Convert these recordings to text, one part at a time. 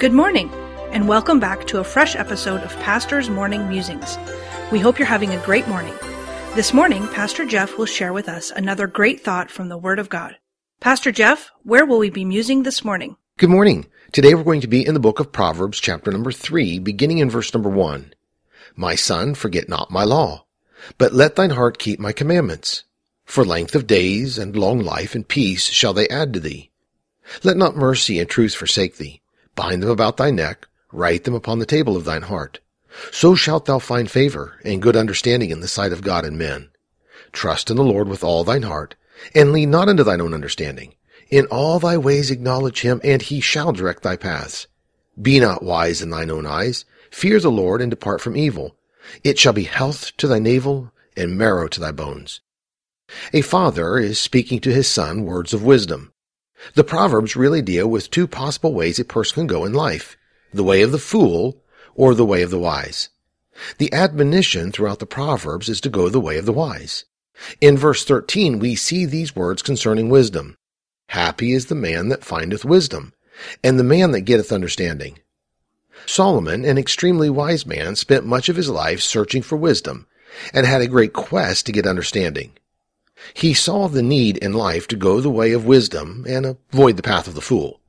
Good morning, and welcome back to a fresh episode of Pastor's Morning Musings. We hope you're having a great morning. This morning, Pastor Jeff will share with us another great thought from the Word of God. Pastor Jeff, where will we be musing this morning? Good morning. Today we're going to be in the book of Proverbs, chapter number 3, beginning in verse number 1. My son, forget not my law, but let thine heart keep my commandments. For length of days and long life and peace shall they add to thee. Let not mercy and truth forsake thee. Bind them about thy neck, write them upon the table of thine heart. So shalt thou find favor and good understanding in the sight of God and men. Trust in the Lord with all thine heart, and lean not unto thine own understanding. In all thy ways acknowledge him, and he shall direct thy paths. Be not wise in thine own eyes. Fear the Lord, and depart from evil. It shall be health to thy navel, and marrow to thy bones. A father is speaking to his son words of wisdom. The Proverbs really deal with two possible ways a person can go in life, the way of the fool or the way of the wise. The admonition throughout the Proverbs is to go the way of the wise. In verse 13, we see these words concerning wisdom. Happy is the man that findeth wisdom, and the man that getteth understanding. Solomon, an extremely wise man, spent much of his life searching for wisdom, and had a great quest to get understanding. He saw the need in life to go the way of wisdom and avoid the path of the fool.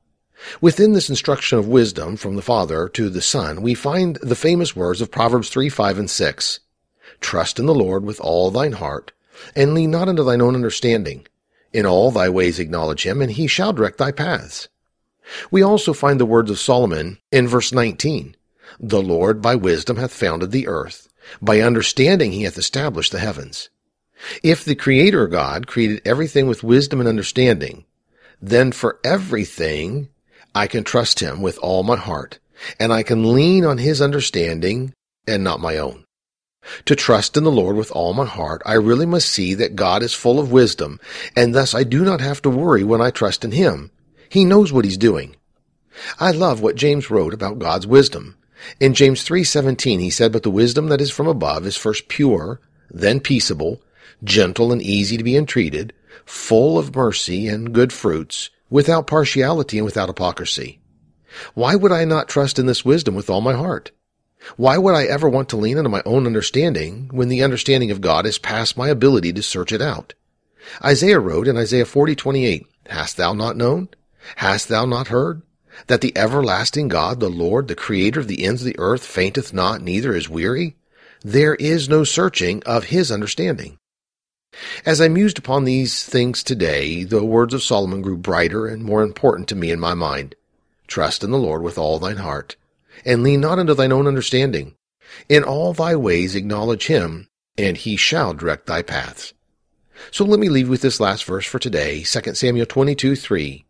Within this instruction of wisdom from the Father to the Son, we find the famous words of Proverbs 3, 5, and 6. Trust in the Lord with all thine heart, and lean not unto thine own understanding. In all thy ways acknowledge him, and he shall direct thy paths. We also find the words of Solomon in verse 19. The Lord by wisdom hath founded the earth. By understanding he hath established the heavens. If the Creator God created everything with wisdom and understanding, then for everything I can trust Him with all my heart, and I can lean on His understanding and not my own. To trust in the Lord with all my heart, I really must see that God is full of wisdom, and thus I do not have to worry when I trust in Him. He knows what He's doing. I love what James wrote about God's wisdom. In James 3:17 he said, "But the wisdom that is from above is first pure, then peaceable, gentle and easy to be entreated, full of mercy and good fruits, without partiality and without hypocrisy. Why would I not trust in this wisdom with all my heart? Why would I ever want to lean on my own understanding when the understanding of God is past my ability to search it out? Isaiah wrote in Isaiah 40:28, Hast thou not known? Hast thou not heard? That the everlasting God, the Lord, the creator of the ends of the earth, fainteth not, neither is weary? There is no searching of his understanding. As I mused upon these things today, the words of Solomon grew brighter and more important to me in my mind. Trust in the Lord with all thine heart, and lean not unto thine own understanding. In all thy ways acknowledge him, and he shall direct thy paths. So let me leave with this last verse for today, 2 Samuel 22, 3.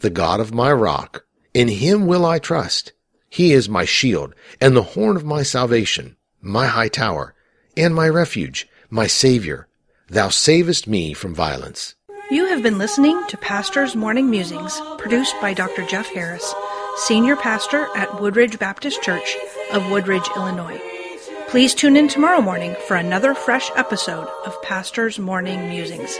The God of my rock, in him will I trust. He is my shield, and the horn of my salvation, my high tower, and my refuge, my Savior, Thou savest me from violence. You have been listening to Pastor's Morning Musings, produced by Dr. Jeff Harris, Senior Pastor at Woodridge Baptist Church of Woodridge, Illinois. Please tune in tomorrow morning for another fresh episode of Pastor's Morning Musings.